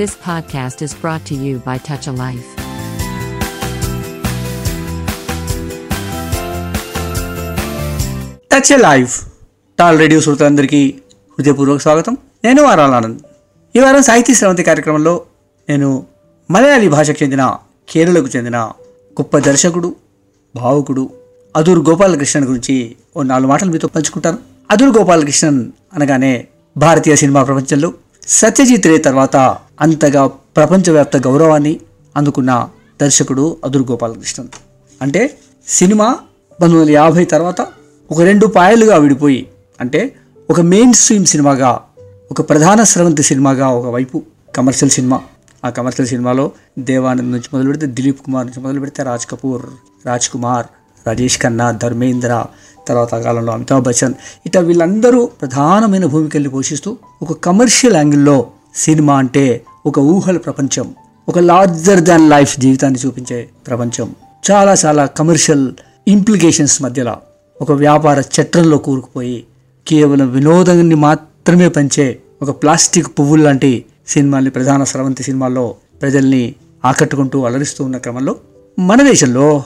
This podcast is brought to you by Touch a Life. Touch a life talk radio శ్రోతలందరికీ హృదయపూర్వక స్వాగతం. నేను ఆనంద్. ఈ వారం సాహితీ శ్రవంతి కార్యక్రమంలో నేను మలయాళీ భాషకు చెందిన కేరళకు చెందిన గొప్ప దర్శకుడు భావుకుడు అదూర్ గోపాలకృష్ణన్ గురించి ఓ నాలుగు మాటలు మీతో పంచుకుంటాను. అదూర్ గోపాలకృష్ణన్ అనగానే భారతీయ సినిమా ప్రపంచంలో సత్యజిత్ రే తర్వాత అంతగా ప్రపంచవ్యాప్త గౌరవాన్ని అందుకున్న దర్శకుడు అదుర్ గోపాలకృష్ణన్ అంటే సినిమా పంతొమ్మిది వందల యాభై తర్వాత ఒక రెండు పాయలుగా విడిపోయి అంటే ఒక మెయిన్ స్ట్రీమ్ సినిమాగా ఒక ప్రధాన స్రవంతి సినిమాగా ఒకవైపు కమర్షియల్ సినిమా. ఆ కమర్షియల్ సినిమాలో దేవానంద్ నుంచి మొదలు పెడితే దిలీప్ కుమార్ నుంచి మొదలు పెడితే రాజ్ కపూర్ రాజ్ కుమార్ రాజేష్ ఖన్నా ధర్మేంద్ర తర్వాత కాలంలో అమితాబ్ బచ్చన్. ఇట్లా వీళ్ళందరూ ప్రధానమైన భూమికల్ని పోషిస్తూ ఒక కమర్షియల్ యాంగిల్లో సినిమా అంటే ఒక ఊహల ప్రపంచం. ఒక లార్జర్ దాన్ లైఫ్ జీవితాన్ని చూపించే ప్రపంచం. చాలా చాలా కమర్షియల్ ఇంప్లికేషన్స్ మధ్యలో ఒక వ్యాపార చట్రంలో కూరుకుపోయి కేవలం వినోదాన్ని మాత్రమే పంచే ఒక ప్లాస్టిక్ పువ్వులు లాంటి సినిమాల్ని ప్రధాన స్రవంతి సినిమాల్లో ప్రజల్ని ఆకట్టుకుంటూ అలరిస్తూ ఉన్న క్రమంలో మన దేశంలో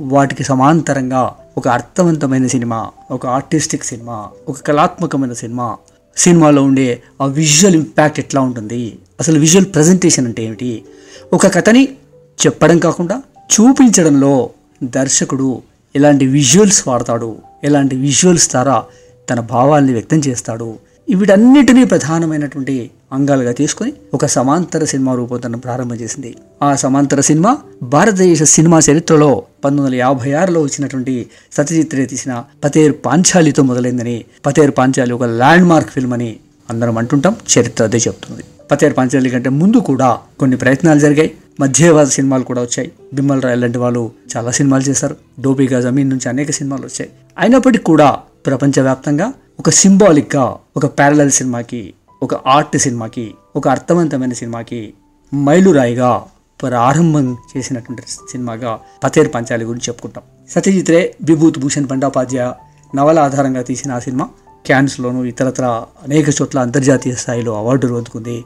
వాటికి సమాంతరంగా ఒక అర్థవంతమైన సినిమా ఒక ఆర్టిస్టిక్ సినిమా ఒక కళాత్మకమైన సినిమా. సినిమాలో ఉండే ఆ విజువల్ ఇంపాక్ట్ ఎట్లా ఉంటుంది? అసలు విజువల్ ప్రజెంటేషన్ అంటే ఏమిటి? ఒక కథని చెప్పడం కాకుండా చూపించడంలో దర్శకుడు ఎలాంటి విజువల్స్ వాడతాడు? ఎలాంటి విజువల్స్ ద్వారా తన భావాల్ని వ్యక్తం చేస్తాడు? వీటన్నిటినీ ప్రధానమైనటువంటి అంగాలుగా తీసుకొని ఒక సమాంతర సినిమా రూపొందన ప్రారంభం చేసింది. ఆ సమాంతర సినిమా భారతదేశ సినిమా చరిత్రలో పంతొమ్మిది వందల యాభై ఆరులో వచ్చినటువంటి సత్యజిత్ రే తీసిన పతేర్ పాంచాలితో మొదలైందని పతేర్ పాంచాలి ఒక ల్యాండ్ మార్క్ ఫిల్మ్ అని అందరం అంటుంటాం చరిత్ర అదే చెప్తుంది. పతేర్ పాంచాలి కంటే ముందు కూడా కొన్ని ప్రయత్నాలు జరిగాయి. మధ్యవాద సినిమాలు కూడా వచ్చాయి. బిమ్మల్ రాయ్ లాంటి వాళ్ళు చాలా సినిమాలు చేశారు. డోబీగా జమీన్ నుంచి అనేక సినిమాలు వచ్చాయి. అయినప్పటికీ కూడా ప్రపంచవ్యాప్తంగా ఒక సింబాలిక్గా ఒక ప్యారలల్ సినిమాకి ఒక ఆర్ట్ సినిమాకి ఒక అర్థవంతమైన సినిమాకి మైలురాయిగా ప్రారంభం చేసినటువంటి సినిమాగా పతేర్ పంచాలి గురించి చెప్పుకుంటాం. సత్యజిత్ రే విభూత్ భూషణ్ బండాపాధ్యాయ నవల ఆధారంగా తీసిన ఆ సినిమా క్యాన్స్లోను ఇతరత్ర అనేక చోట్ల అంతర్జాతీయ స్థాయిలో అవార్డులు అందుకుంది.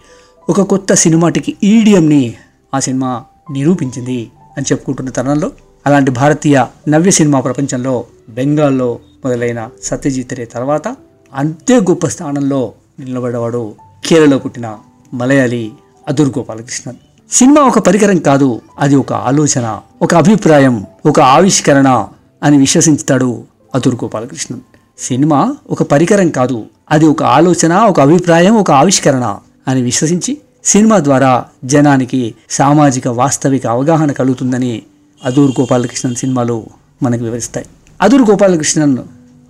ఒక కొత్త సినిమాటికి ఈడియంని ఆ సినిమా నిరూపించింది అని చెప్పుకుంటున్న తరుణంలో అలాంటి భారతీయ నవ్య సినిమా ప్రపంచంలో బెంగాల్లో మొదలైన సత్యజిత్ రే తర్వాత అంతే గొప్ప స్థానంలో నిలబడేవాడు కేరళలో పుట్టిన మలయాళీ అదుర్ గోపాలకృష్ణన్ సినిమా ఒక పరికరం కాదు అది ఒక ఆలోచన ఒక అభిప్రాయం ఒక ఆవిష్కరణ అని విశ్వసించుతాడు అదుర్ గోపాలకృష్ణన్ సినిమా ఒక పరికరం కాదు అది ఒక ఆలోచన ఒక అభిప్రాయం ఒక ఆవిష్కరణ అని విశ్వసించి సినిమా ద్వారా జనానికి సామాజిక వాస్తవిక అవగాహన కలుగుతుందని అదూర్ గోపాలకృష్ణన్ సినిమాలు మనకు వివరిస్తాయి. అదూర్ గోపాలకృష్ణన్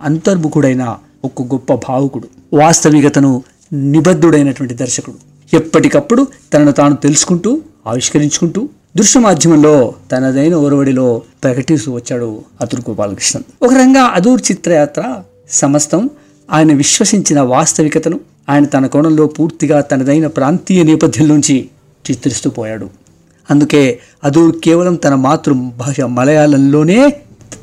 అంతర్ముఖుడైన ఒక గొప్ప భావుకుడు. వాస్తవికతను నిబద్ధుడైనటువంటి దర్శకుడు. ఎప్పటికప్పుడు తనను తాను తెలుసుకుంటూ ఆవిష్కరించుకుంటూ దృశ్య మాధ్యమంలో తనదైన ఒరవడిలో ప్రకటిస్తూ వచ్చాడు అతుల్ గోపాలకృష్ణన్. ఒక రంగా అదూర్ చిత్రయాత్ర సమస్తం ఆయన విశ్వసించిన వాస్తవికతను ఆయన తన కోణంలో పూర్తిగా తనదైన ప్రాంతీయ నేపథ్యం నుంచి చిత్రిస్తూ పోయాడు. అందుకే అదూర్ కేవలం తన మాతృభాష మలయాళంలోనే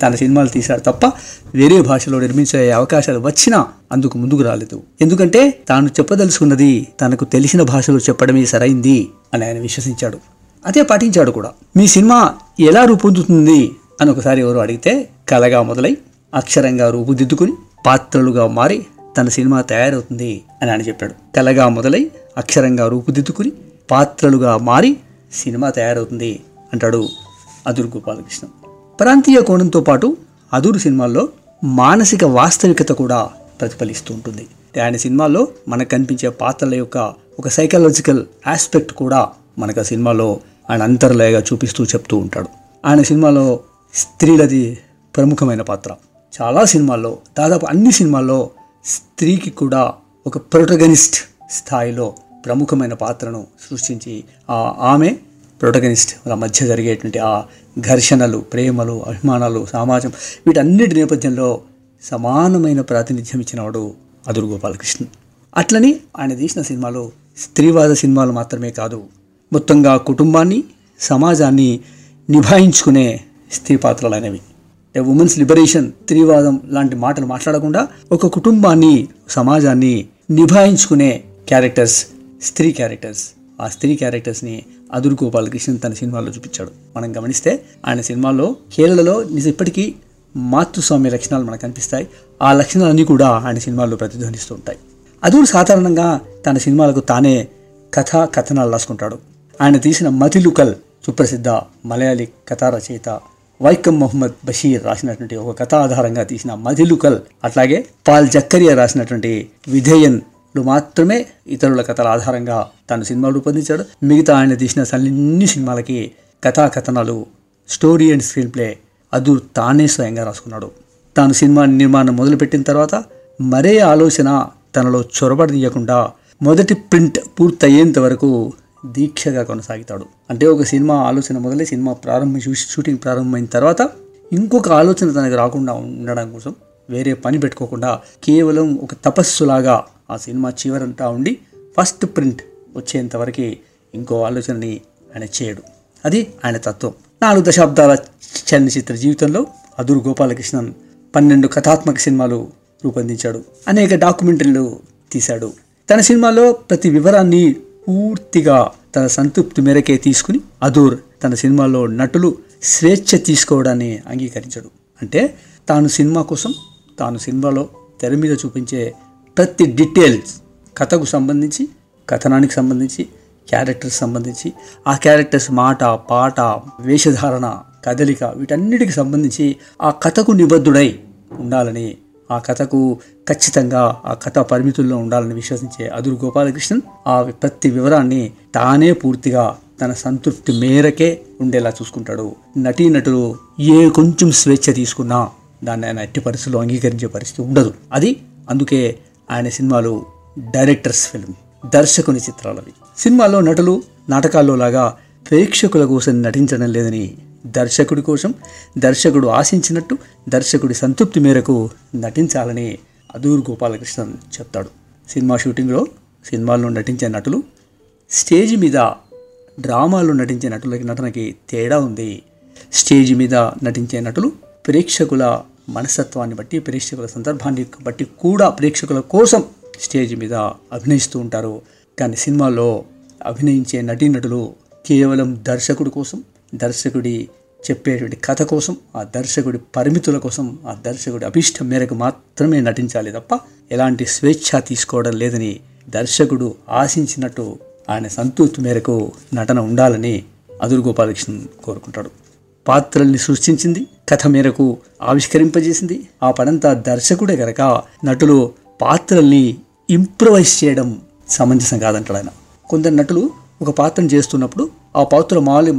తన సినిమాలు తీశాడు తప్ప వేరే భాషలో నిర్మించే అవకాశాలు వచ్చినా అందుకు ముందుకు రాలేదు. ఎందుకంటే తాను చెప్పదలుచుకున్నది తనకు తెలిసిన భాషలో చెప్పడమే సరైంది అని ఆయన విశ్వసించాడు. అదే పాటించాడు కూడా. మీ సినిమా ఎలా రూపొందుతుంది అని ఒకసారి ఎవరు అడిగితే కలగా మొదలై అక్షరంగా రూపుదిద్దుకుని పాత్రలుగా మారి తన సినిమా తయారవుతుంది అని ఆయన చెప్పాడు. కలగా మొదలై అక్షరంగా రూపుదిద్దుకుని పాత్రలుగా మారి సినిమా తయారవుతుంది అంటాడు అదుర్ గోపాలకృష్ణ ప్రాంతీయ కోణంతో పాటు అదూరు సినిమాల్లో మానసిక వాస్తవికత కూడా ప్రతిఫలిస్తూ ఉంటుంది. ఆయన సినిమాల్లో మనకు కనిపించే పాత్రల యొక్క ఒక సైకలాజికల్ ఆస్పెక్ట్ కూడా మనకు ఆ సినిమాలో ఆయన అంతర్లయగా చూపిస్తూ చెప్తూ ఉంటాడు. ఆయన సినిమాలో స్త్రీలది ప్రముఖమైన పాత్ర. చాలా సినిమాల్లో దాదాపు అన్ని సినిమాల్లో స్త్రీకి కూడా ఒక ప్రొటగనిస్ట్ స్థాయిలో ప్రముఖమైన పాత్రను సృష్టించి ఆమె ప్రొటగనిస్ట్ వాళ్ళ మధ్య జరిగేటువంటి ఆ ఘర్షణలు ప్రేమలు అభిమానాలు సమాజం వీటన్నిటి నేపథ్యంలో సమానమైన ప్రాతినిధ్యం ఇచ్చినవాడు అదురు గోపాలకృష్ణ. అట్లని ఆయన తీసిన సినిమాలు స్త్రీవాద సినిమాలు మాత్రమే కాదు మొత్తంగా కుటుంబాన్ని సమాజాన్ని నిభాయించుకునే స్త్రీ పాత్రలు అనేవి ఉమెన్స్ లిబరేషన్ స్త్రీవాదం లాంటి మాటలు మాట్లాడకుండా ఒక కుటుంబాన్ని సమాజాన్ని నిభాయించుకునే క్యారెక్టర్స్ స్త్రీ క్యారెక్టర్స్. ఆ స్త్రీ క్యారెక్టర్స్ని అదురు గోపాలకృష్ణన్ తన సినిమాల్లో చూపించాడు. మనం గమనిస్తే ఆయన సినిమాల్లో కేరళలో నిజ ఇప్పటికీ లక్షణాలు మనకు కనిపిస్తాయి. ఆ లక్షణాలన్నీ కూడా ఆయన సినిమాల్లో ప్రతిధ్వనిస్తూ ఉంటాయి. అదూరు సాధారణంగా తన సినిమాలకు తానే కథా కథనాలు రాసుకుంటాడు. ఆయన తీసిన మతిలుకల్ సుప్రసిద్ధ మలయాళీ కథా రచయిత వైకం మొహమ్మద్ బషీర్ రాసినటువంటి ఒక కథ ఆధారంగా తీసిన మధిలుకల్ అట్లాగే పాల్ జక్కరియా రాసినటువంటి విధేయన్ మాత్రమే ఇతరుల కథల ఆధారంగా తన సినిమాలు రూపొందించాడు. మిగతా ఆయన తీసిన అన్ని సినిమాలకి కథాకథనాలు story and screen play Adoor తానే స్వయంగా రాసుకున్నాడు. తాను సినిమా నిర్మాణం మొదలుపెట్టిన తర్వాత మరే ఆలోచన తనలో చొరబడనీయకుండా మొదటి ప్రింట్ పూర్తయ్యేంత వరకు దీక్షగా కొనసాగుతాడు. అంటే ఒక సినిమా ఆలోచన మొదలై సినిమా ప్రారంభం షూటింగ్ ప్రారంభమైన తర్వాత ఇంకొక ఆలోచన తనకు రాకుండా ఉండడం కోసం వేరే పని పెట్టుకోకుండా కేవలం ఒక తపస్సులాగా ఆ సినిమా చివరంతా ఉండి ఫస్ట్ ప్రింట్ వచ్చేంతవరకు ఇంకో ఆలోచనని ఆయన చేయడు. అది ఆయన తత్వం. నాలుగు దశాబ్దాల చలనచిత్ర జీవితంలో అదూరు గోపాలకృష్ణన్ పన్నెండు కథాత్మక సినిమాలు రూపొందించాడు. అనేక డాక్యుమెంటరీలు తీశాడు. తన సినిమాలో ప్రతి వివరాన్ని పూర్తిగా తన సంతృప్తి మేరకే తీసుకుని అదూర్ తన సినిమాలో నటులు స్వేచ్ఛ తీసుకోవడాన్ని అంగీకరించాడు. అంటే తాను సినిమా కోసం తాను సినిమాలో తెర మీద చూపించే ప్రతి డీటెయిల్స్ కథకు సంబంధించి కథనానికి సంబంధించి క్యారెక్టర్స్ సంబంధించి ఆ క్యారెక్టర్స్ మాట పాట వేషధారణ కదలిక వీటన్నిటికి సంబంధించి ఆ కథకు నిబద్ధుడై ఉండాలని ఆ కథకు ఖచ్చితంగా ఆ కథ పరిమితుల్లో ఉండాలని విశ్వసించే అదురు గోపాలకృష్ణన్ ఆ ప్రతి వివరాన్ని తానే పూర్తిగా తన సంతృప్తి మేరకే ఉండేలా చూసుకుంటాడు. నటీనటులు ఏ కొంచెం స్వేచ్ఛ తీసుకున్నా దాన్ని ఆయన ఎట్టి పరిస్థితుల్లో అంగీకరించే పరిస్థితి ఉండదు. అది అందుకే ఆయన సినిమాలు డైరెక్టర్స్ ఫిల్మ్ దర్శకుని చిత్రాలవి. సినిమాలో నటులు నాటకాల్లో లాగా ప్రేక్షకుల కోసం నటించడం లేదని దర్శకుడి కోసం దర్శకుడు ఆశించినట్టు దర్శకుడి సంతృప్తి మేరకు నటించాలని అదూర్ గోపాలకృష్ణన్ చెప్తాడు. సినిమా షూటింగ్లో సినిమాల్లో నటించే నటులు స్టేజ్ మీద డ్రామాలో నటించే నటులకి నటనకి తేడా ఉంది. స్టేజ్ మీద నటించే నటులు ప్రేక్షకుల మనస్తత్వాన్ని బట్టి ప్రేక్షకుల సందర్భాన్ని బట్టి కూడా ప్రేక్షకుల కోసం స్టేజ్ మీద అభినయిస్తూ ఉంటారు. కానీ సినిమాలో అభినయించే నటీనటులు కేవలం దర్శకుడి కోసం దర్శకుడి చెప్పేటువంటి కథ కోసం ఆ దర్శకుడి పరిమితుల కోసం ఆ దర్శకుడి అభిష్టం మేరకు మాత్రమే నటించాలి తప్ప ఎలాంటి స్వేచ్ఛ తీసుకోవడం లేదని దర్శకుడు ఆశించినట్టు ఆయన సంతృప్తి మేరకు నటన ఉండాలని అదురు గోపాలకృష్ణన్ కోరుకుంటాడు. పాత్రల్ని సృష్టించింది కథ మేరకు ఆవిష్కరింపజేసింది. ఆ పనంతా దర్శకుడే గనక నటులు పాత్రల్ని ఇంప్రవైజ్ చేయడం సమంజసం కాదంటాడు ఆయన. కొందరు నటులు ఒక పాత్రను చేస్తున్నప్పుడు ఆ పాత్ర మాలి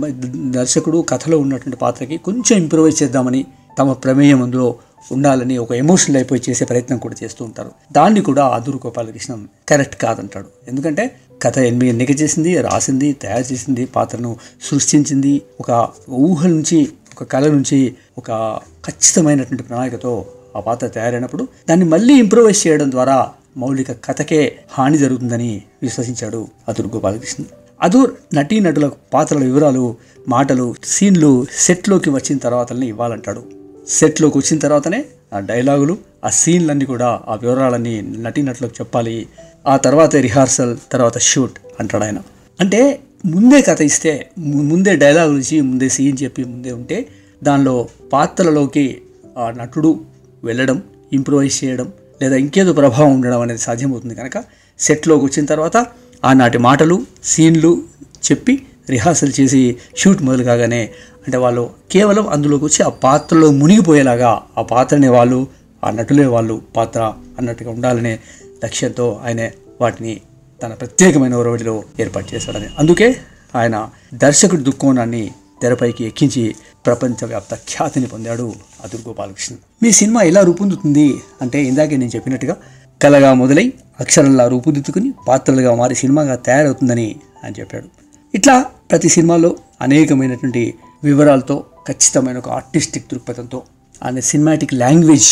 దర్శకుడు కథలో ఉన్నటువంటి పాత్రకి కొంచెం ఇంప్రవైజ్ చేద్దామని తమ ప్రమేయం అందులో ఉండాలని ఒక ఎమోషనల్ అయిపోయి చేసే ప్రయత్నం కూడా చేస్తూ ఉంటారు. దాన్ని కూడా అదురు గోపాలకృష్ణం కరెక్ట్ కాదంటాడు. ఎందుకంటే కథ ఎనిమిది ఎన్నిక చేసింది రాసింది తయారు చేసింది పాత్రను సృష్టించింది ఒక ఊహ నుంచి ఒక కళ నుంచి ఒక ఖచ్చితమైనటువంటి ప్రణాళికతో ఆ పాత్ర తయారైనప్పుడు దాన్ని మళ్ళీ ఇంప్రూవైజ్ చేయడం ద్వారా మౌలిక కథకే హాని జరుగుతుందని విశ్వసించాడు అదుర్ గోపాలకృష్ణ అదూర్ నటీనటుల పాత్రల వివరాలు మాటలు సీన్లు సెట్లోకి వచ్చిన తర్వాతనే ఇవ్వాలంటాడు. సెట్లోకి వచ్చిన తర్వాతనే ఆ డైలాగులు ఆ సీన్లన్నీ కూడా ఆ వివరాలన్నీ నటీనటులకు చెప్పాలి. ఆ తర్వాత రిహార్సల్ తర్వాత షూట్ అంటాడు ఆయన. అంటే ముందే కథ ఇస్తే ముందే డైలాగులు ఇచ్చి ముందే సీన్ చెప్పి ముందే ఉంటే దానిలో పాత్రలలోకి ఆ నటుడు వెళ్ళడం ఇంప్రూవైజ్ చేయడం లేదా ఇంకేదో ప్రభావం ఉండడం అనేది సాధ్యమవుతుంది కనుక సెట్లోకి వచ్చిన తర్వాత ఆనాటి మాటలు సీన్లు చెప్పి రిహార్సల్ చేసి షూట్ మొదలు కాగానే అంటే వాళ్ళు కేవలం అందులోకి వచ్చి ఆ పాత్రలో మునిగిపోయేలాగా ఆ పాత్రనే వాళ్ళు ఆ నటులే వాళ్ళు పాత్ర అన్నట్టుగా ఉండాలనే లక్ష్యంతో ఆయన వాటిని తన ప్రత్యేకమైన ఒరవడిలో ఏర్పాటు చేశాడని. అందుకే ఆయన దర్శకుడి దుక్కోణాన్ని తెరపైకి ఎక్కించి ప్రపంచవ్యాప్త ఖ్యాతిని పొందాడు అదుర్ గోపాలకృష్ణ మీ సినిమా ఎలా రూపొందుతుంది అంటే ఇందాకే నేను చెప్పినట్టుగా కలగా మొదలై అక్షరంలా రూపుదిద్దుకుని పాత్రలుగా మారి సినిమాగా తయారవుతుందని అని చెప్పాడు. ఇట్లా ప్రతి సినిమాలో అనేకమైనటువంటి వివరాలతో ఖచ్చితమైన ఒక ఆర్టిస్టిక్ దృక్పథంతో ఆయన సినిమాటిక్ లాంగ్వేజ్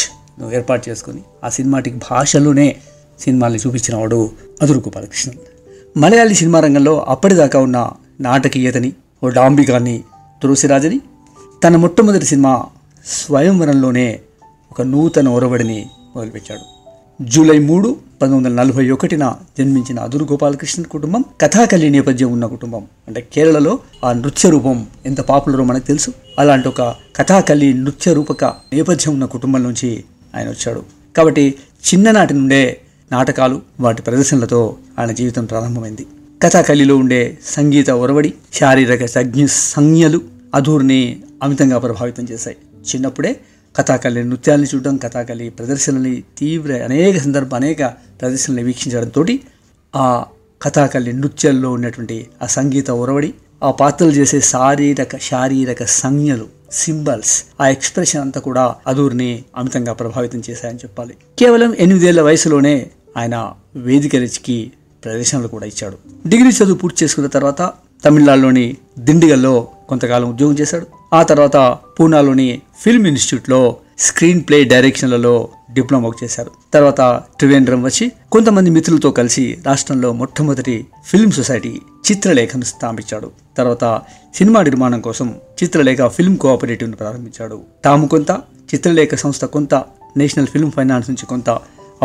ఏర్పాటు చేసుకొని ఆ సినిమాటిక్ భాషలోనే సినిమాల్ని చూపించిన వాడు అదురు గోపాలకృష్ణన్. మలయాళీ సినిమా రంగంలో అప్పటిదాకా ఉన్న నాటకీయతని ఓ డాంబికాన్ని తులసిరాజని తన మొట్టమొదటి సినిమా స్వయంవరంలోనే ఒక నూతన ఒరవడిని మొదలుపెట్టాడు. జూలై మూడు పంతొమ్మిది వందల నలభై ఒకటిన జన్మించిన అదురు గోపాలకృష్ణ కుటుంబం కథాకళి నేపథ్యం ఉన్న కుటుంబం. అంటే కేరళలో ఆ నృత్య రూపం ఎంత పాపులరో మనకు తెలుసు. అలాంటి ఒక కథాకళి నృత్య రూపక నేపథ్యం ఉన్న కుటుంబం నుంచి ఆయన వచ్చాడు. కాబట్టి చిన్ననాటి నుండే నాటకాలు వాటి ప్రదర్శనలతో ఆయన జీవితం ప్రారంభమైంది. కథాకళిలో ఉండే సంగీత ఒరవడి శారీరక సంజ్ఞ సంజ్ఞలు అధూర్ని అమితంగా ప్రభావితం చేశాయి. చిన్నప్పుడే కథాకళి నృత్యాలని చూడడం కథాకళి ప్రదర్శనల్ని తీవ్ర అనేక సందర్భ అనేక ప్రదర్శనలు వీక్షించడంతో ఆ కథాకళి నృత్యాల్లో ఉన్నటువంటి ఆ సంగీత ఒరవడి ఆ పాత్రలు చేసే శారీరక శారీరక సంజ్ఞలు సింబల్స్ ఆ ఎక్స్ప్రెషన్ అంతా కూడా అదూర్ని అమితంగా ప్రభావితం చేశాయని చెప్పాలి. కేవలం ఎనిమిదేళ్ళ వయసులోనే ఆయన వేదిక రుచికి ప్రదర్శనలు కూడా ఇచ్చాడు. డిగ్రీ చదువు పూర్తి చేసుకున్న తర్వాత తమిళనాడులోని దిండిగల్లో కొంతకాలం ఉద్యోగం చేశాడు. ఆ తర్వాత పూనాలోని ఫిల్మ్ ఇన్స్టిట్యూట్లో స్క్రీన్ ప్లే డైరెక్షన్లలో డిప్లొమా చేశారు. తర్వాత త్రివేంద్రం వచ్చి కొంతమంది మిత్రులతో కలిసి రాష్ట్రంలో మొట్టమొదటి ఫిల్మ్ సొసైటీ చిత్రలేఖను స్థాపించాడు. తర్వాత సినిమా నిర్మాణం కోసం చిత్రలేఖ ఫిల్మ్ కోఆపరేటివ్ను ప్రారంభించాడు. తాము కొంత చిత్రలేఖ సంస్థ కొంత నేషనల్ ఫిల్మ్ ఫైనాన్స్ నుంచి కొంత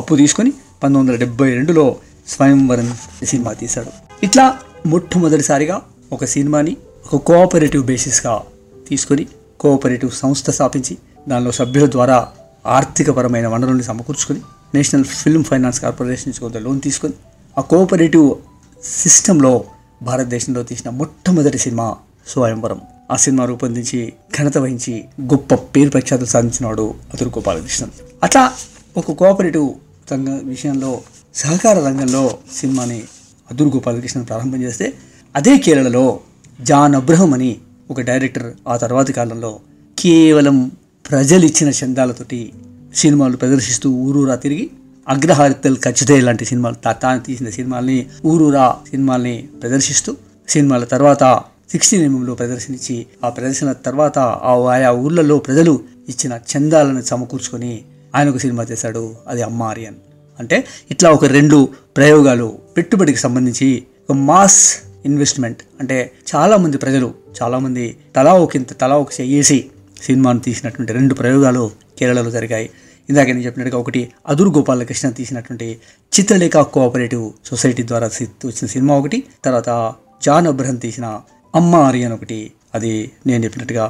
అప్పు తీసుకొని పంతొమ్మిది వందల డెబ్బై రెండులో స్వయంవరం సినిమా తీశాడు. ఇట్లా మొట్టమొదటిసారిగా ఒక సినిమాని ఒక కోఆపరేటివ్ బేసిస్గా తీసుకొని కోఆపరేటివ్ సంస్థ స్థాపించి దానిలో సభ్యుల ద్వారా ఆర్థికపరమైన వనరుల్ని సమకూర్చుకొని నేషనల్ ఫిల్మ్ ఫైనాన్స్ కార్పొరేషన్ కొంత లోన్ తీసుకొని ఆ కోఆపరేటివ్ సిస్టంలో భారతదేశంలో తీసిన మొట్టమొదటి సినిమా స్వయంవరం. ఆ సినిమా రూపొందించి ఘనత వహించి గొప్ప పేరు ప్రఖ్యాతులు సాధించినవాడు అతురు గోపాలకృష్ణన్. అట్లా ఒక కోఆపరేటివ్ రంగ విషయంలో సహకార రంగంలో సినిమాని అదురు గోపాలకృష్ణన్ ప్రారంభం చేస్తే అదే కేరళలో జాన్ అబ్రహం అని ఒక డైరెక్టర్ ఆ తర్వాతి కాలంలో కేవలం ప్రజలు ఇచ్చిన చందాలతోటి సినిమాలు ప్రదర్శిస్తూ ఊరూరా తిరిగి అగ్రహారితల్ ఖచ్చితే లాంటి సినిమాలు తాను తీసిన సినిమాల్ని ఊరూరా సినిమాల్ని ప్రదర్శిస్తూ సినిమాల తర్వాత సిక్స్టీన్ ఎంఎంలో ప్రదర్శనించి ఆ ప్రదర్శన తర్వాత ఆ ఆయా ఊర్లలో ప్రజలు ఇచ్చిన చందాలను సమకూర్చుకొని ఆయన ఒక సినిమా చేశాడు అది అమ్మారియన్. అంటే ఇట్లా ఒక రెండు ప్రయోగాలు పెట్టుబడికి సంబంధించి ఒక మాస్ ఇన్వెస్ట్మెంట్. అంటే చాలామంది ప్రజలు చాలామంది తలా ఒకంత తలా ఒక చేసి సినిమాను తీసినటువంటి రెండు ప్రయోగాలు కేరళలో జరిగాయి. ఇందాక నేను చెప్పినట్టుగా ఒకటి అదురు గోపాలకృష్ణ తీసినటువంటి చిత్రలేఖ కోఆపరేటివ్ సొసైటీ ద్వారా వచ్చిన సినిమా ఒకటి తర్వాత జాన్ అబ్రహం తీసిన అమ్మ ఆర్యన్ ఒకటి అది నేను చెప్పినట్టుగా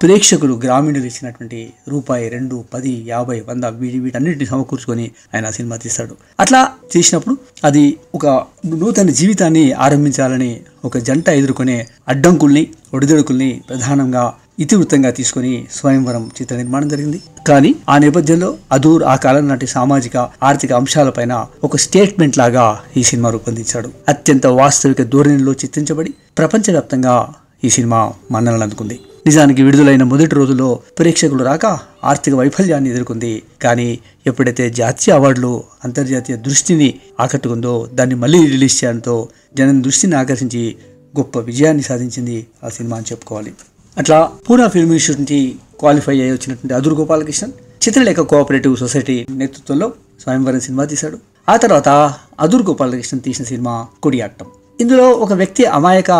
ప్రేక్షకులు గ్రామీణులు ఇచ్చినటువంటి రూపాయి రెండు పది యాభై వంద వీటి వీటన్నిటిని సమకూర్చుకొని ఆయన సినిమా తీస్తాడు. అట్లా చేసినప్పుడు అది ఒక నూతన జీవితాన్ని ఆరంభించాలని ఒక జంట ఎదుర్కొనే అడ్డంకుల్ని ఒడిదొడుకుల్ని ప్రధానంగా ఇతివృత్తంగా తీసుకొని స్వయంవరం చిత్ర నిర్మాణం జరిగింది. కానీ ఆ నేపథ్యంలో అదూర్ ఆ కాలం నాటి సామాజిక ఆర్థిక అంశాలపైన ఒక స్టేట్మెంట్ లాగా ఈ సినిమా రూపొందించాడు. అత్యంత వాస్తవిక ధోరణిలో చిత్రించబడి ప్రపంచవ్యాప్తంగా ఈ సినిమా మన్ననలు అందుకుంది. నిజానికి విడుదలైన మొదటి రోజుల్లో ప్రేక్షకులు రాక ఆర్థిక వైఫల్యాన్ని ఎదుర్కొంది. కానీ ఎప్పుడైతే జాతీయ అవార్డులు అంతర్జాతీయ దృష్టిని ఆకట్టుకుందో దాన్ని మళ్ళీ రిలీజ్ చేయడంతో జనం దృష్టిని ఆకర్షించి గొప్ప విజయాన్ని సాధించింది ఆ సినిమా అని చెప్పుకోవాలి. అట్లా పూనా ఫిల్మ్ ఇన్స్టిట్యూట్ నుంచి క్వాలిఫై అయ్యి వచ్చినటువంటి అదురు గోపాలకృష్ణన్ చిత్రలేఖ కోఆపరేటివ్ సొసైటీ నేతృత్వంలో స్వయంవరం సినిమా తీశాడు. ఆ తర్వాత అదురు గోపాలకృష్ణన్ తీసిన సినిమా కొడియాట్టం. ఇందులో ఒక వ్యక్తి అమాయక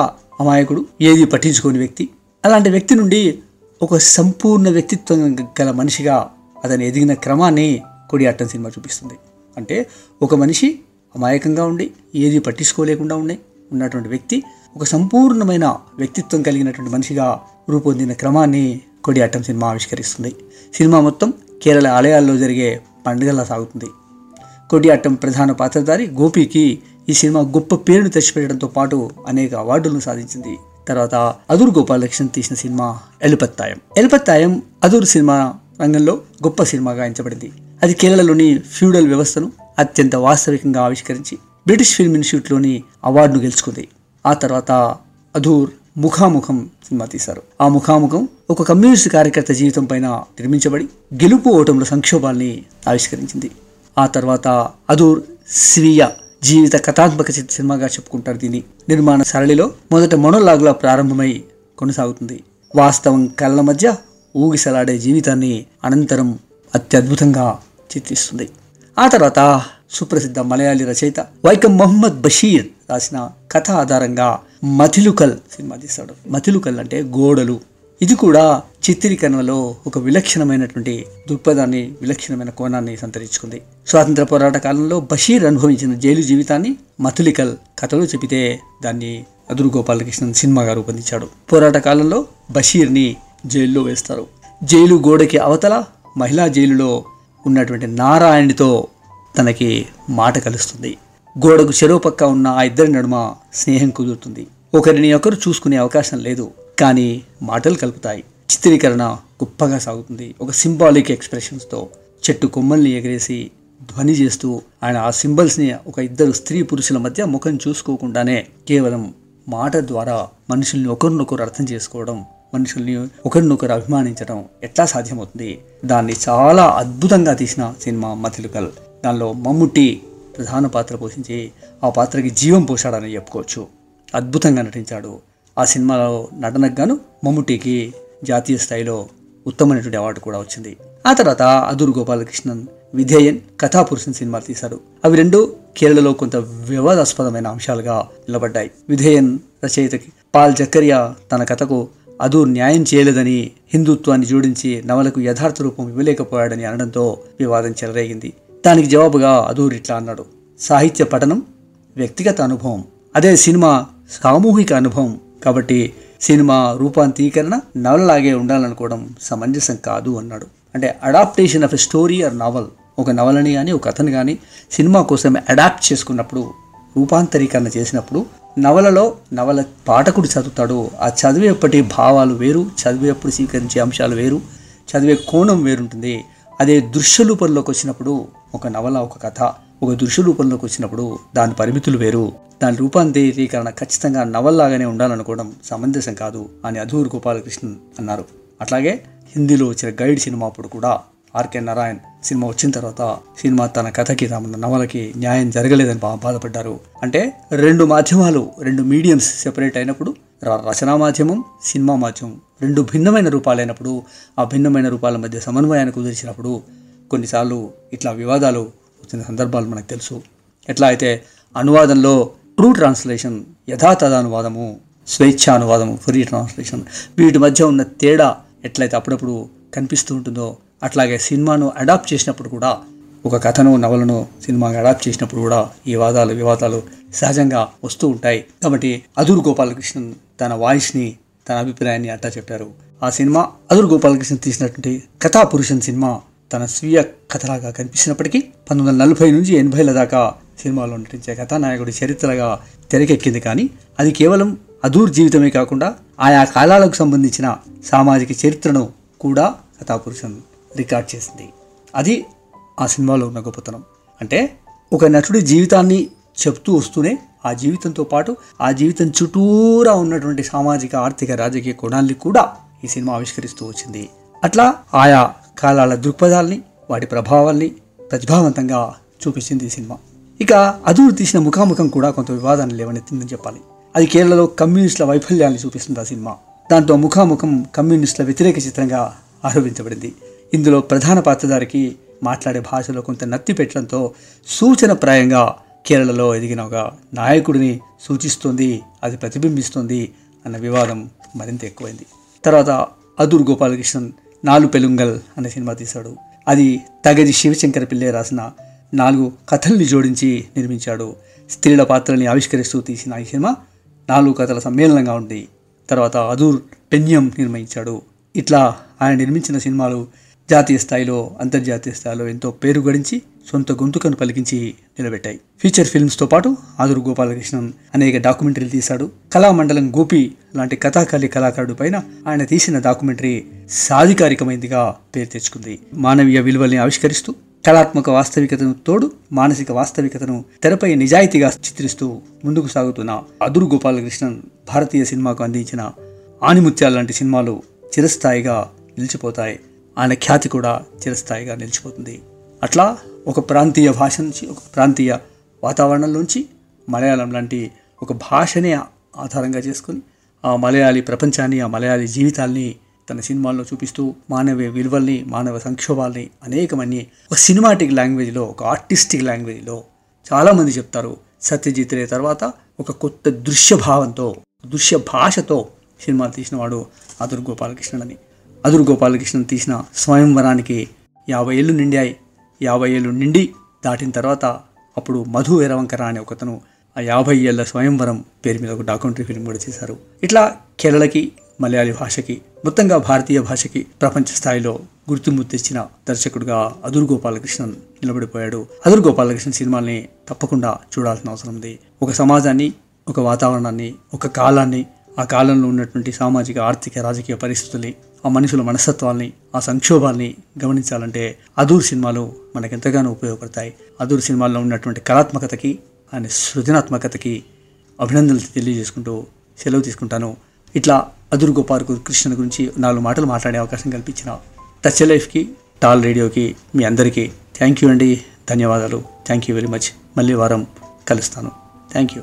అమాయకుడు ఏది పట్టించుకోని వ్యక్తి అలాంటి వ్యక్తి నుండి ఒక సంపూర్ణ వ్యక్తిత్వం గల మనిషిగా అతను ఎదిగిన క్రమాన్ని కొడియాట్టం సినిమా చూపిస్తుంది. అంటే ఒక మనిషి అమాయకంగా ఉండి ఏది పట్టించుకోలేకుండా ఉండే ఉన్నటువంటి వ్యక్తి ఒక సంపూర్ణమైన వ్యక్తిత్వం కలిగినటువంటి మనిషిగా రూపొందిన క్రమాన్ని కొడియాట్టం సినిమా ఆవిష్కరిస్తుంది. సినిమా మొత్తం కేరళ ఆలయాల్లో జరిగే పండుగలా సాగుతుంది. కొడియాట్టం ప్రధాన పాత్రధారి గోపికి ఈ సినిమా గొప్ప పేరును తెచ్చిపెట్టడంతో పాటు అనేక అవార్డులను సాధించింది తర్వాత అదూర్ గోపాలకృష్ణ తీసిన సినిమా ఎలుపత్తాయం. ఎలుపత్తాయం అదూర్ సినిమా రంగంలో గొప్ప సినిమాగా ఎంచబడింది. అది కేరళలోని ఫ్యూడల్ వ్యవస్థను అత్యంత వాస్తవికంగా ఆవిష్కరించి బ్రిటిష్ ఫిల్మ్ ఇన్స్టిట్యూట్లోని అవార్డును గెలుచుకుంది. ఆ తర్వాత అధూర్ ముఖాముఖం సినిమా తీశారు. ఆ ముఖాముఖం ఒక కమ్యూనిస్ట్ కార్యకర్త జీవితం పైన నిర్మించబడి గెలుపు ఓటముల సంక్షోభాల్ని ఆవిష్కరించింది. ఆ తర్వాత అధూర్ స్వీయ జీవిత కథాత్మక చిత్ర సినిమాగా చెప్పుకుంటారు దీని నిర్మాణ సరళిలో మొదట మొనోలాగ్లా ప్రారంభమై కొనసాగుతుంది. వాస్తవం కళ్ళ మధ్య ఊగిసలాడే జీవితాన్ని అనంతరం అత్యద్భుతంగా చిత్రిస్తుంది. ఆ తర్వాత సుప్రసిద్ధ మలయాళీ రచయిత వైకం మొహమ్మద్ బషీర్ రాసిన కథ ఆధారంగా మథిలుకల్ సినిమా తీస్తాడు. మథిలుకల్ అంటే గోడలు. ఇది కూడా చిత్రీకరణలో ఒక విలక్షణమైనటువంటి దృక్పథాన్ని విలక్షణమైన కోణాన్ని సంతరించుకుంది. స్వాతంత్ర పోరాట కాలంలో బషీర్ అనుభవించిన జైలు జీవితాన్ని మతులికల్ కథలో చెబితే దాన్ని అదురు గోపాలకృష్ణన్ సినిమాగా రూపొందించాడు. పోరాట కాలంలో బషీర్ని జైల్లో వేస్తారు. జైలు గోడకి అవతల మహిళా జైలులో ఉన్నటువంటి నారాయణతో తనకి మాట కలుస్తుంది. గోడకు చెరువు పక్క ఉన్న ఆ ఇద్దరి నడుమ స్నేహం కుదురుతుంది. ఒకరిని ఒకరు చూసుకునే అవకాశం లేదు. కానీ మాటలు కలుపుతాయి. చిత్రీకరణ గొప్పగా సాగుతుంది. ఒక సింబాలిక్ ఎక్స్ప్రెషన్స్తో చెట్టు కొమ్మల్ని ఎగరేసి ధ్వని చేస్తూ ఆయన ఆ సింబల్స్ని ఒక ఇద్దరు స్త్రీ పురుషుల మధ్య ముఖం చూసుకోకుండానే కేవలం మాట ద్వారా మనుషుల్ని ఒకరినొకరు అర్థం చేసుకోవడం మనుషుల్ని ఒకరినొకరు అభిమానించడం ఎట్లా సాధ్యమవుతుంది? దాన్ని చాలా అద్భుతంగా తీసిన సినిమా మతిలుకల్ దానిలో మమ్ముట్టి ప్రధాన పాత్ర పోషించి ఆ పాత్రకి జీవం పోషాడని చెప్పుకోవచ్చు. అద్భుతంగా నటించాడు. ఆ సినిమాలో నటనకు గాను మమ్ముటికి జాతీయ స్థాయిలో ఉత్తమమైనటువంటి అవార్డు కూడా వచ్చింది. ఆ తర్వాత అదూరు గోపాలకృష్ణన్ విధేయన్ కథాపురుషన్ సినిమాలు తీశాడు అవి రెండు కేరళలో కొంత వివాదాస్పదమైన అంశాలుగా నిలబడ్డాయి. విధేయన్ రచయితకి పాల్ జక్కరియా తన కథకు అదూర్ న్యాయం చేయలేదని హిందుత్వాన్ని జోడించి నవలకు యథార్థ రూపం ఇవ్వలేకపోయాడని అనడంతో వివాదం చెలరేగింది. దానికి జవాబుగా అదూర్ ఇట్లా అన్నాడు. సాహిత్య పఠనం వ్యక్తిగత అనుభవం అదే సినిమా సామూహిక అనుభవం కాబట్టి సినిమా రూపాంతరీకరణ నవలలాగే ఉండాలనుకోవడం సమంజసం కాదు అన్నాడు. అంటే adaptation of a story or novel ఒక నవలని కానీ ఒక కథను కానీ సినిమా కోసం అడాప్ట్ చేసుకున్నప్పుడు రూపాంతరీకరణ చేసినప్పుడు నవలలో నవల పాఠకుడు చదువుతాడు. ఆ చదివేపటి భావాలు వేరు చదివేప్పుడు స్వీకరించే అంశాలు వేరు చదివే కోణం వేరుంటుంది. అదే దృశ్య రూపంలోకి వచ్చినప్పుడు ఒక నవల ఒక కథ ఒక దృశ్య రూపంలోకి వచ్చినప్పుడు దాని పరిమితులు వేరు. దాని రూపాంతరీకరణ ఖచ్చితంగా నవల్లాగానే ఉండాలనుకోవడం సమంజసం కాదు అని అధూర్ గోపాలకృష్ణన్ అన్నారు. అట్లాగే హిందీలో వచ్చిన గైడ్ సినిమా అప్పుడు కూడా ఆర్కే నారాయణ్ సినిమా వచ్చిన తర్వాత సినిమా తన కథకి తమ నవలకి న్యాయం జరగలేదని బాధపడ్డారు. అంటే రెండు మాధ్యమాలు రెండు మీడియంస్ సెపరేట్ అయినప్పుడు రచనా మాధ్యమం సినిమా మాధ్యమం రెండు భిన్నమైన రూపాలైనప్పుడు ఆ భిన్నమైన రూపాల మధ్య సమన్వయాన్ని కుదిర్చినప్పుడు కొన్నిసార్లు ఇట్లా వివాదాలు వచ్చిన సందర్భాలు మనకు తెలుసు. ఎట్లా అయితే అనువాదంలో ట్రూ ట్రాన్స్లేషన్ యథాతథానువాదము స్వేచ్ఛానువాదము ఫ్రీ ట్రాన్స్లేషన్ వీటి మధ్య ఉన్న తేడా ఎట్లయితే అప్పుడప్పుడు కనిపిస్తూ ఉంటుందో అట్లాగే సినిమాను అడాప్ట్ చేసినప్పుడు కూడా ఒక కథను నవలను సినిమాగా అడాప్ట్ చేసినప్పుడు కూడా ఈ వాదాలు వివాదాలు సహజంగా వస్తూ ఉంటాయి. కాబట్టి అదూర్ గోపాలకృష్ణన్ తన వాయిస్ని తన అభిప్రాయాన్ని అట్టా చెప్పారు. ఆ సినిమా అదూర్ గోపాలకృష్ణ తీసినటువంటి కథా పురుషన్ సినిమా తన స్వీయ కథలాగా కనిపించినప్పటికీ పంతొమ్మిది వందల నలభై నుంచి ఎనభైల దాకా సినిమాలో నటించే కథానాయకుడి చరిత్రగా తెరకెక్కింది కానీ అది కేవలం అదూర్ జీవితమే కాకుండా ఆయా కాలాలకు సంబంధించిన సామాజిక చరిత్రను కూడా కథాపురుషం రికార్డ్ చేసింది. అది ఆ సినిమాలో ఉన్న గొప్పతనం. అంటే ఒక నటుడి జీవితాన్ని చెప్తూ వస్తూనే ఆ జీవితంతో పాటు ఆ జీవితం చుట్టూరా ఉన్నటువంటి సామాజిక ఆర్థిక రాజకీయ కోణాల్ని కూడా ఈ సినిమా ఆవిష్కరిస్తూ వచ్చింది. అట్లా ఆయా కాలాల దృక్పథాల్ని వాటి ప్రభావాల్ని ప్రతిభావంతంగా చూపించింది ఈ సినిమా. ఇక అదూరు తీసిన ముఖాముఖం కూడా కొంత వివాదాన్ని లేవనెత్తిందని చెప్పాలి. అది కేరళలో కమ్యూనిస్టుల వైఫల్యాన్ని చూపిస్తుంది ఆ సినిమా. దాంతో ముఖాముఖం కమ్యూనిస్టుల వ్యతిరేక చిత్రంగా ఆరోపించబడింది. ఇందులో ప్రధాన పాత్రధారికి మాట్లాడే భాషలో కొంత నత్తి పెట్టడంతో సూచనప్రాయంగా కేరళలో ఎదిగిన ఒక నాయకుడిని సూచిస్తోంది అది ప్రతిబింబిస్తోంది అన్న వివాదం మరింత ఎక్కువైంది. తర్వాత అదూర్ గోపాలకృష్ణన్ నాలు పెలుంగల్ అనే సినిమా తీశాడు. అది తగది శివశంకర పిల్లే రాసిన నాలుగు కథల్ని జోడించి నిర్మించాడు. స్త్రీల పాత్రల్ని ఆవిష్కరిస్తూ తీసిన ఈ సినిమా నాలుగు కథల సమ్మేళనంగా ఉంది. తర్వాత అదూర్ పెన్యం నిర్మించాడు. ఇట్లా ఆయన నిర్మించిన సినిమాలు జాతీయ స్థాయిలో అంతర్జాతీయ స్థాయిలో ఎంతో పేరు గడించి సొంత గొంతుకను పలికించి నిలబెట్టాయి. ఫీచర్ ఫిల్మ్స్తో పాటు ఆదురు గోపాలకృష్ణన్ అనేక డాక్యుమెంటరీలు తీశాడు. కళామండలం గోపి లాంటి కథాకళి కళాకారుడు పైన ఆయన తీసిన డాక్యుమెంటరీ సాధికారికమైందిగా పేరు తెచ్చుకుంది. మానవీయ విలువల్ని ఆవిష్కరిస్తూ కళాత్మక వాస్తవికతను తోడు మానసిక వాస్తవికతను తెరపై నిజాయితీగా చిత్రిస్తూ ముందుకు సాగుతున్న అదురు గోపాలకృష్ణన్ భారతీయ సినిమాకు అందించిన ఆనిముత్యాల లాంటి సినిమాలు చిరస్థాయిగా నిలిచిపోతాయి. ఆయన ఖ్యాతి కూడా చిరస్థాయిగా నిలిచిపోతుంది. అట్లా ఒక ప్రాంతీయ భాష నుంచి ఒక ప్రాంతీయ వాతావరణంలోంచి మలయాళం లాంటి ఒక భాషనే ఆధారంగా చేసుకుని ఆ మలయాళీ ప్రపంచాన్ని ఆ మలయాళీ జీవితాల్ని తన సినిమాల్లో చూపిస్తూ మానవ విలువల్ని మానవ సంక్షోభాల్ని అనేకమని ఒక సినిమాటిక్ లాంగ్వేజ్లో ఒక ఆర్టిస్టిక్ లాంగ్వేజ్లో చాలామంది చెప్తారు. సత్యజిత్ రే తర్వాత ఒక కొత్త దృశ్య భావంతో దృశ్య భాషతో సినిమాలు తీసినవాడు అదుర్ గోపాలకృష్ణుడని అని అదురు గోపాలకృష్ణన్ తీసిన స్వయంవరానికి యాభై ఏళ్ళు నిండాయి. యాభై ఏళ్ళు నిండి దాటిన తర్వాత అప్పుడు మధు ఎరవంకర అనే ఒకతను ఆ యాభై ఏళ్ళ స్వయంవరం పేరు మీద ఒక డాక్యుమెంటరీ ఫిల్మ్ కూడా చేశారు. ఇట్లా కేరళకి మలయాళీ భాషకి మొత్తంగా భారతీయ భాషకి ప్రపంచ స్థాయిలో గుర్తింపు తెచ్చిన దర్శకుడుగా అదురు గోపాలకృష్ణన్ నిలబడిపోయాడు. అదురు గోపాలకృష్ణన్ సినిమాల్ని తప్పకుండా చూడాల్సిన అవసరం ఉంది. ఒక సమాజాన్ని ఒక వాతావరణాన్ని ఒక కాలాన్ని ఆ కాలంలో ఉన్నటువంటి సామాజిక ఆర్థిక రాజకీయ పరిస్థితుల్ని ఆ మనుషుల మనస్తత్వాల్ని ఆ సంక్షోభాల్ని గమనించాలంటే అదూర్ సినిమాలు మనకెంతగానో ఉపయోగపడతాయి. అదూర్ సినిమాల్లో ఉన్నటువంటి కళాత్మకతకి ఆయన సృజనాత్మకతకి అభినందనలు తెలియజేసుకుంటూ సెలవు తీసుకుంటాను. ఇట్లా అదురు గోపాల్ కృష్ణ గురించి నాలుగు మాటలు మాట్లాడే అవకాశం కల్పించిన టచ్ లైఫ్కి టాల్ రేడియోకి మీ అందరికీ థ్యాంక్ యూ అండి. ధన్యవాదాలు. Thank you very much. మళ్ళీ వారం కలుస్తాను. Thank you.